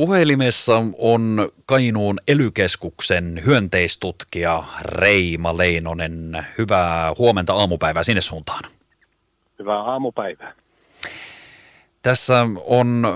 Puhelimessa on Kainuun elykeskuksen hyönteistutkija Reima Leinonen. Hyvää huomenta aamupäivää sinne suuntaan. Hyvää aamupäivää. Tässä on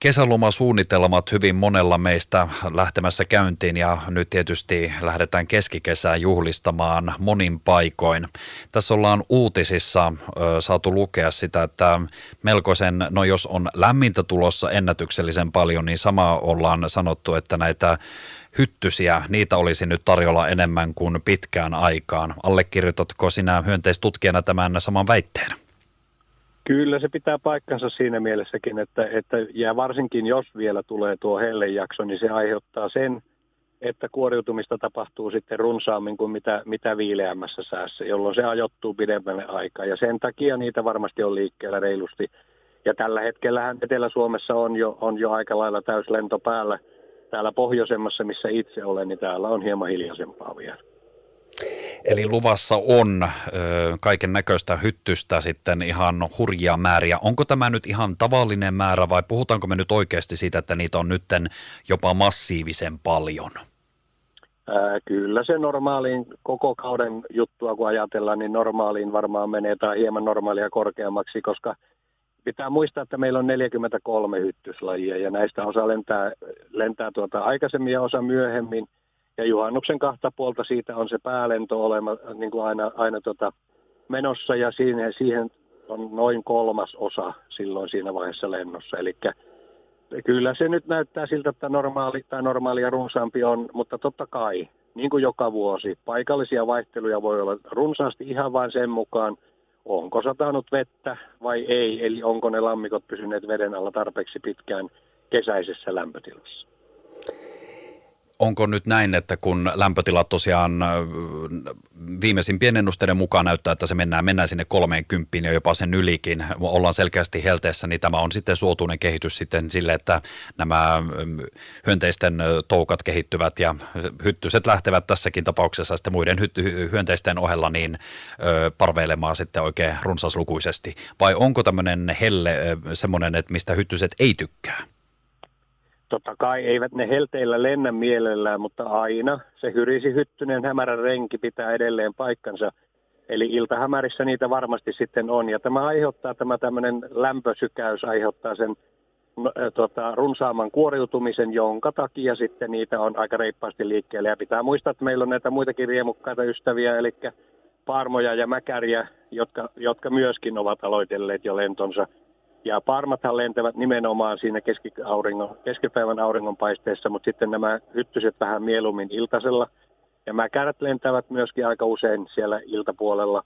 kesälomasuunnitelmat hyvin monella meistä lähtemässä käyntiin ja nyt tietysti lähdetään keskikesään juhlistamaan monin paikoin. Tässä ollaan uutisissa ö, saatu lukea sitä, että melkoisen, no jos on lämmintä tulossa ennätyksellisen paljon, niin sama ollaan sanottu, että näitä hyttysiä, niitä olisi nyt tarjolla enemmän kuin pitkään aikaan. Allekirjoitatko sinä hyönteistutkijana tämän saman väitteen? Kyllä se pitää paikkansa siinä mielessäkin, että, että ja varsinkin jos vielä tulee tuo hellejakso, niin se aiheuttaa sen, että kuoriutumista tapahtuu sitten runsaammin kuin mitä, mitä viileämmässä säässä, jolloin se ajoittuu pidemmälle aikaa. Ja sen takia niitä varmasti on liikkeellä reilusti. Ja tällä hetkellä Etelä-Suomessa on jo, on jo aika lailla täyslento päällä. Täällä pohjoisemmassa, missä itse olen, niin täällä on hieman hiljaisempaa vielä. Eli luvassa on kaiken näköistä hyttystä sitten ihan hurjia määriä. Onko tämä nyt ihan tavallinen määrä vai puhutaanko me nyt oikeasti siitä, että niitä on nytten jopa massiivisen paljon? Kyllä se normaaliin koko kauden juttua kun ajatellaan, niin normaaliin varmaan menee tai hieman normaalia korkeammaksi, koska pitää muistaa, että meillä on 43 hyttyslajia ja näistä osa lentää, lentää tuota aikaisemmin ja osa myöhemmin – ja juhannuksen kahta puolta siitä on se päälento olema niin kuin aina, aina tota, menossa ja siihen, siihen on noin kolmas osa silloin siinä vaiheessa lennossa. Eli kyllä se nyt näyttää siltä, että normaali tai normaalia runsaampi on, mutta totta kai, niin kuin joka vuosi, paikallisia vaihteluja voi olla runsaasti ihan vain sen mukaan, onko satanut vettä vai ei, eli onko ne lammikot pysyneet veden alla tarpeeksi pitkään kesäisessä lämpötilassa onko nyt näin, että kun lämpötilat tosiaan viimeisimpien ennusteiden mukaan näyttää, että se mennään, mennään sinne 30 ja jopa sen ylikin, ollaan selkeästi helteessä, niin tämä on sitten suotuinen kehitys sitten sille, että nämä hyönteisten toukat kehittyvät ja hyttyset lähtevät tässäkin tapauksessa sitten muiden hy- hyönteisten ohella niin parveilemaan sitten oikein runsaslukuisesti. Vai onko tämmöinen helle semmoinen, että mistä hyttyset ei tykkää? Totta kai eivät ne helteillä lennä mielellään, mutta aina se hyrisi hyttynen hämärän renki pitää edelleen paikkansa. Eli iltahämärissä niitä varmasti sitten on. Ja tämä aiheuttaa, tämä tämmöinen lämpösykäys aiheuttaa sen no, tota, runsaaman kuoriutumisen, jonka takia sitten niitä on aika reippaasti liikkeelle. Ja pitää muistaa, että meillä on näitä muitakin riemukkaita ystäviä, eli paarmoja ja mäkäriä, jotka, jotka myöskin ovat aloitelleet jo lentonsa – ja parmathan lentävät nimenomaan siinä keskiauringon, keskipäivän auringonpaisteessa, mutta sitten nämä hyttyset vähän mieluummin iltasella. Ja mäkärät lentävät myöskin aika usein siellä iltapuolella.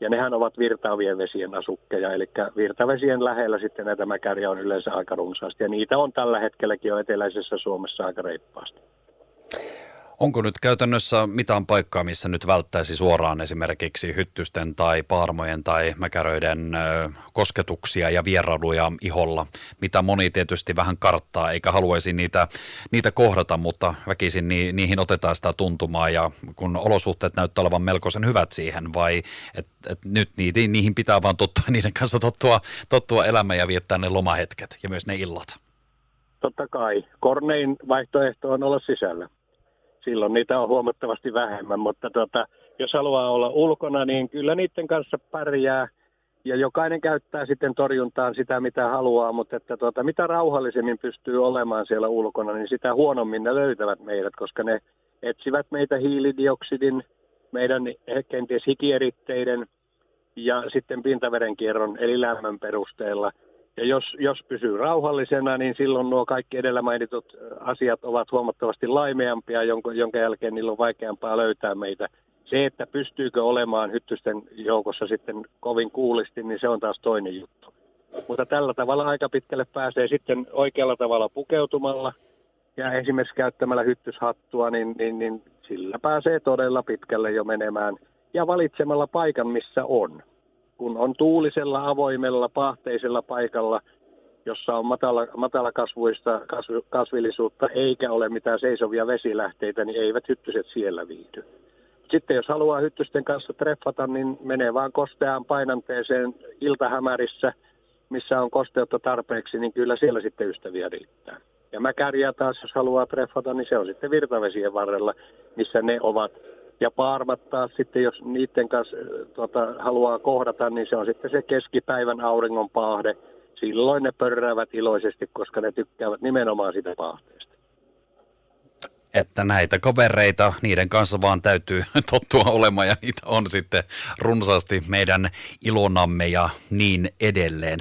Ja nehän ovat virtaavien vesien asukkeja, eli virtavesien lähellä sitten näitä mäkäriä on yleensä aika runsaasti. Ja niitä on tällä hetkelläkin jo eteläisessä Suomessa aika reippaasti. Onko nyt käytännössä mitään paikkaa, missä nyt välttäisi suoraan esimerkiksi hyttysten tai paarmojen tai mäkäröiden kosketuksia ja vierailuja iholla, mitä moni tietysti vähän karttaa eikä haluaisi niitä, niitä kohdata, mutta väkisin ni, niihin otetaan sitä tuntumaa ja kun olosuhteet näyttää olevan melkoisen hyvät siihen vai että et nyt niihin, niihin pitää vaan tottua, niiden kanssa tottua, tottua elämään ja viettää ne lomahetket ja myös ne illat. Totta kai. Kornein vaihtoehto on olla sisällä silloin niitä on huomattavasti vähemmän, mutta tota, jos haluaa olla ulkona, niin kyllä niiden kanssa pärjää. Ja jokainen käyttää sitten torjuntaan sitä, mitä haluaa, mutta että tota, mitä rauhallisemmin pystyy olemaan siellä ulkona, niin sitä huonommin ne löytävät meidät, koska ne etsivät meitä hiilidioksidin, meidän kenties hikieritteiden ja sitten pintaverenkierron eli lämmön perusteella – ja jos, jos pysyy rauhallisena, niin silloin nuo kaikki edellä mainitut asiat ovat huomattavasti laimeampia, jonka, jonka jälkeen niillä on vaikeampaa löytää meitä. Se, että pystyykö olemaan hyttysten joukossa sitten kovin kuulisti, niin se on taas toinen juttu. Mutta tällä tavalla aika pitkälle pääsee sitten oikealla tavalla pukeutumalla ja esimerkiksi käyttämällä hyttyshattua, niin, niin, niin sillä pääsee todella pitkälle jo menemään. Ja valitsemalla paikan, missä on kun on tuulisella, avoimella, pahteisella paikalla, jossa on matala, matala kasvuista kasv, kasvillisuutta eikä ole mitään seisovia vesilähteitä, niin eivät hyttyset siellä viihdy. Sitten jos haluaa hyttysten kanssa treffata, niin menee vaan kosteaan painanteeseen iltahämärissä, missä on kosteutta tarpeeksi, niin kyllä siellä sitten ystäviä riittää. Ja mäkäriä taas, jos haluaa treffata, niin se on sitten virtavesien varrella, missä ne ovat. Ja paarmat taas sitten, jos niiden kanssa tuota, haluaa kohdata, niin se on sitten se keskipäivän auringon paahde. Silloin ne pörräävät iloisesti, koska ne tykkäävät nimenomaan sitä paahteesta että näitä kavereita, niiden kanssa vaan täytyy tottua olemaan ja niitä on sitten runsaasti meidän ilonamme ja niin edelleen.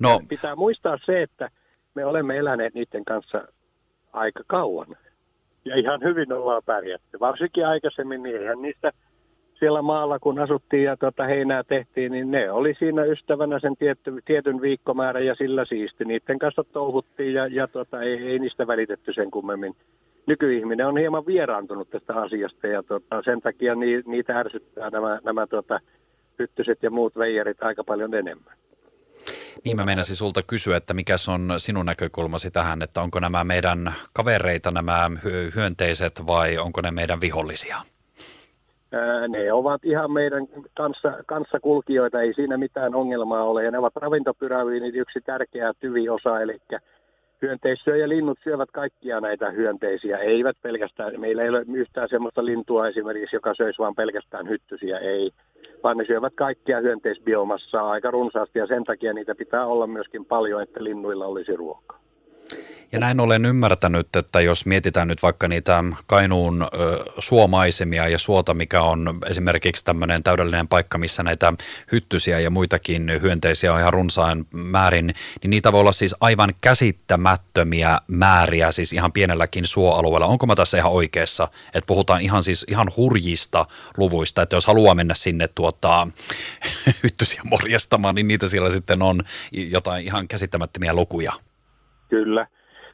No, Pitää muistaa se, että me olemme eläneet niiden kanssa aika kauan ja ihan hyvin ollaan pärjätty. Varsinkin aikaisemmin, niin eihän niistä siellä maalla, kun asuttiin ja tuota heinää tehtiin, niin ne oli siinä ystävänä sen tietty, tietyn viikkomäärän ja sillä siisti. Niiden kanssa touhuttiin ja, ja tuota, ei, ei niistä välitetty sen kummemmin nykyihminen on hieman vieraantunut tästä asiasta ja tota, sen takia ni, niitä ärsyttää nämä, nämä tota, hyttyset ja muut veijarit aika paljon enemmän. Niin mä meinasin sulta kysyä, että mikä on sinun näkökulmasi tähän, että onko nämä meidän kavereita nämä hyönteiset vai onko ne meidän vihollisia? ne ovat ihan meidän kanssa, kanssakulkijoita, ei siinä mitään ongelmaa ole. Ja ne ovat ravintopyräviinit yksi tärkeä tyviosa, eli ja linnut syövät kaikkia näitä hyönteisiä, eivät pelkästään, meillä ei ole yhtään sellaista lintua esimerkiksi, joka söisi vain pelkästään hyttysiä, ei, vaan ne syövät kaikkia hyönteisbiomassaa aika runsaasti ja sen takia niitä pitää olla myöskin paljon, että linnuilla olisi ruokaa. Ja näin olen ymmärtänyt, että jos mietitään nyt vaikka niitä Kainuun suomaisemia ja suota, mikä on esimerkiksi tämmöinen täydellinen paikka, missä näitä hyttysiä ja muitakin hyönteisiä on ihan runsaan määrin, niin niitä voi olla siis aivan käsittämättömiä määriä, siis ihan pienelläkin suoalueella. Onko mä tässä ihan oikeassa, että puhutaan ihan siis ihan hurjista luvuista, että jos haluaa mennä sinne tuota, hyttysiä morjastamaan, niin niitä siellä sitten on jotain ihan käsittämättömiä lukuja. Kyllä.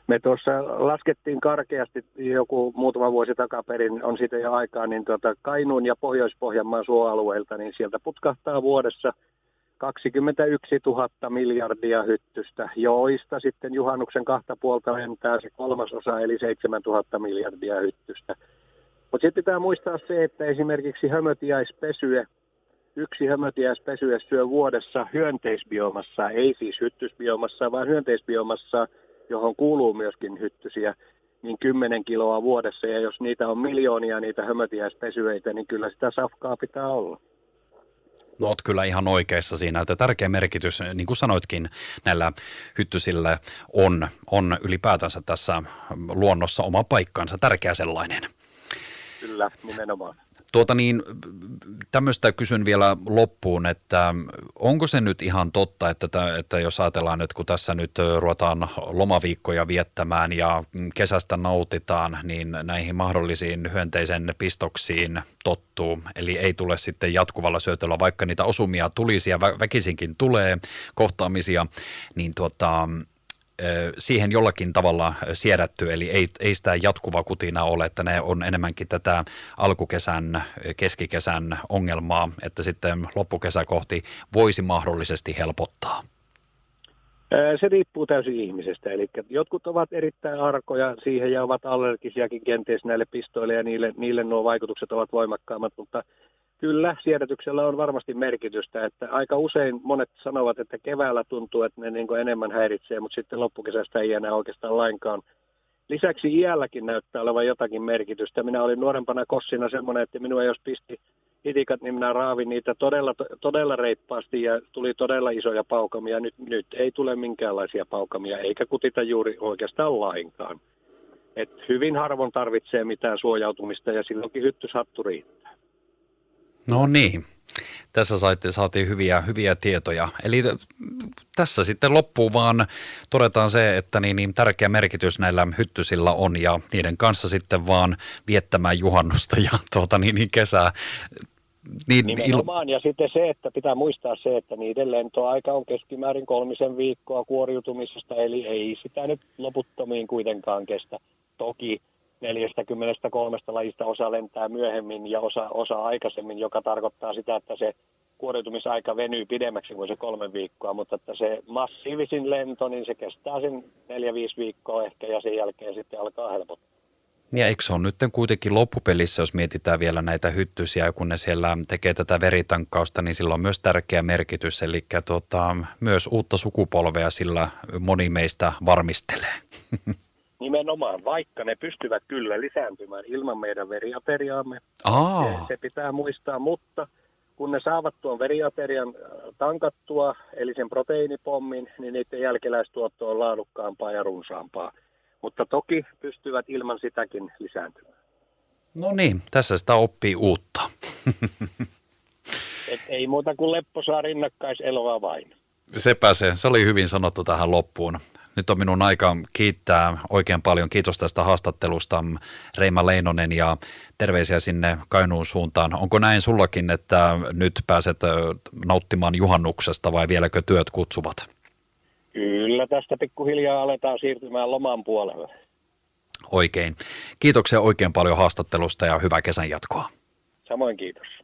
Me tuossa laskettiin karkeasti joku muutama vuosi takaperin, on siitä jo aikaa, niin tuota Kainuun ja Pohjois-Pohjanmaan suoalueelta, niin sieltä putkahtaa vuodessa 21 000 miljardia hyttystä, joista sitten juhannuksen kahta puolta lentää se kolmasosa, eli 7 000 miljardia hyttystä. Mutta sitten pitää muistaa se, että esimerkiksi hömötiäispesye, yksi hömötiäispesye syö vuodessa hyönteisbiomassa, ei siis hyttysbiomassa, vaan hyönteisbiomassa johon kuuluu myöskin hyttysiä, niin 10 kiloa vuodessa. Ja jos niitä on miljoonia niitä hömötiäispesyöitä, niin kyllä sitä safkaa pitää olla. No oot kyllä ihan oikeassa siinä, että tärkeä merkitys, niin kuin sanoitkin, näillä hyttysillä on, on ylipäätänsä tässä luonnossa oma paikkansa, tärkeä sellainen. Kyllä, nimenomaan. Tuota niin, tämmöistä kysyn vielä loppuun, että onko se nyt ihan totta, että, että jos ajatellaan nyt, kun tässä nyt ruvetaan lomaviikkoja viettämään ja kesästä nautitaan, niin näihin mahdollisiin hyönteisen pistoksiin tottuu. Eli ei tule sitten jatkuvalla syötöllä, vaikka niitä osumia tulisi ja väkisinkin tulee kohtaamisia, niin tuota, siihen jollakin tavalla siedätty, eli ei, ei sitä jatkuva kutina ole, että ne on enemmänkin tätä alkukesän, keskikesän ongelmaa, että sitten loppukesä kohti voisi mahdollisesti helpottaa. Se riippuu täysin ihmisestä, eli jotkut ovat erittäin arkoja siihen ja ovat allergisiakin kenties näille pistoille ja niille, niille nuo vaikutukset ovat voimakkaammat, mutta Kyllä, siedätyksellä on varmasti merkitystä, että aika usein monet sanovat, että keväällä tuntuu, että ne niin enemmän häiritsee, mutta sitten loppukesästä ei enää oikeastaan lainkaan. Lisäksi iälläkin näyttää olevan jotakin merkitystä. Minä olin nuorempana kossina semmoinen, että minua jos pisti hitikat, niin minä raavin niitä todella, todella reippaasti ja tuli todella isoja paukamia. Nyt, nyt ei tule minkäänlaisia paukamia eikä kutita juuri oikeastaan lainkaan. Et hyvin harvoin tarvitsee mitään suojautumista ja silloinkin hyttyshattu riittää. No niin, tässä saitte, saatiin hyviä, hyviä tietoja. Eli tässä sitten loppuu vaan todetaan se, että niin, niin tärkeä merkitys näillä hyttysillä on ja niiden kanssa sitten vaan viettämään juhannusta ja tuota, niin, niin kesää. Niin, Nimenomaan, il... ja sitten se, että pitää muistaa se, että niiden lentoaika on keskimäärin kolmisen viikkoa kuoriutumisesta, eli ei sitä nyt loputtomiin kuitenkaan kestä. Toki 43 lajista osa lentää myöhemmin ja osa, osa aikaisemmin, joka tarkoittaa sitä, että se kuoriutumisaika venyy pidemmäksi kuin se kolme viikkoa, mutta että se massiivisin lento, niin se kestää sen neljä, viisi viikkoa ehkä ja sen jälkeen sitten alkaa helpottaa. Ja eikö se on nyt kuitenkin loppupelissä, jos mietitään vielä näitä hyttysiä, kun ne siellä tekee tätä veritankkausta, niin sillä on myös tärkeä merkitys, eli tuota, myös uutta sukupolvea sillä moni meistä varmistelee. Nimenomaan, vaikka ne pystyvät kyllä lisääntymään ilman meidän veriateriaamme. Aa. Se, pitää muistaa, mutta kun ne saavat tuon veriaterian äh, tankattua, eli sen proteiinipommin, niin niiden jälkeläistuotto on laadukkaampaa ja runsaampaa. Mutta toki pystyvät ilman sitäkin lisääntymään. No niin, tässä sitä oppii uutta. Et ei muuta kuin lepposaa rinnakkaiseloa vain. Sepä se, se oli hyvin sanottu tähän loppuun. Nyt on minun aika kiittää oikein paljon. Kiitos tästä haastattelusta Reima Leinonen ja terveisiä sinne Kainuun suuntaan. Onko näin sullakin, että nyt pääset nauttimaan juhannuksesta vai vieläkö työt kutsuvat? Kyllä, tästä pikkuhiljaa aletaan siirtymään loman puolelle. Oikein. Kiitoksia oikein paljon haastattelusta ja hyvää kesän jatkoa. Samoin kiitos.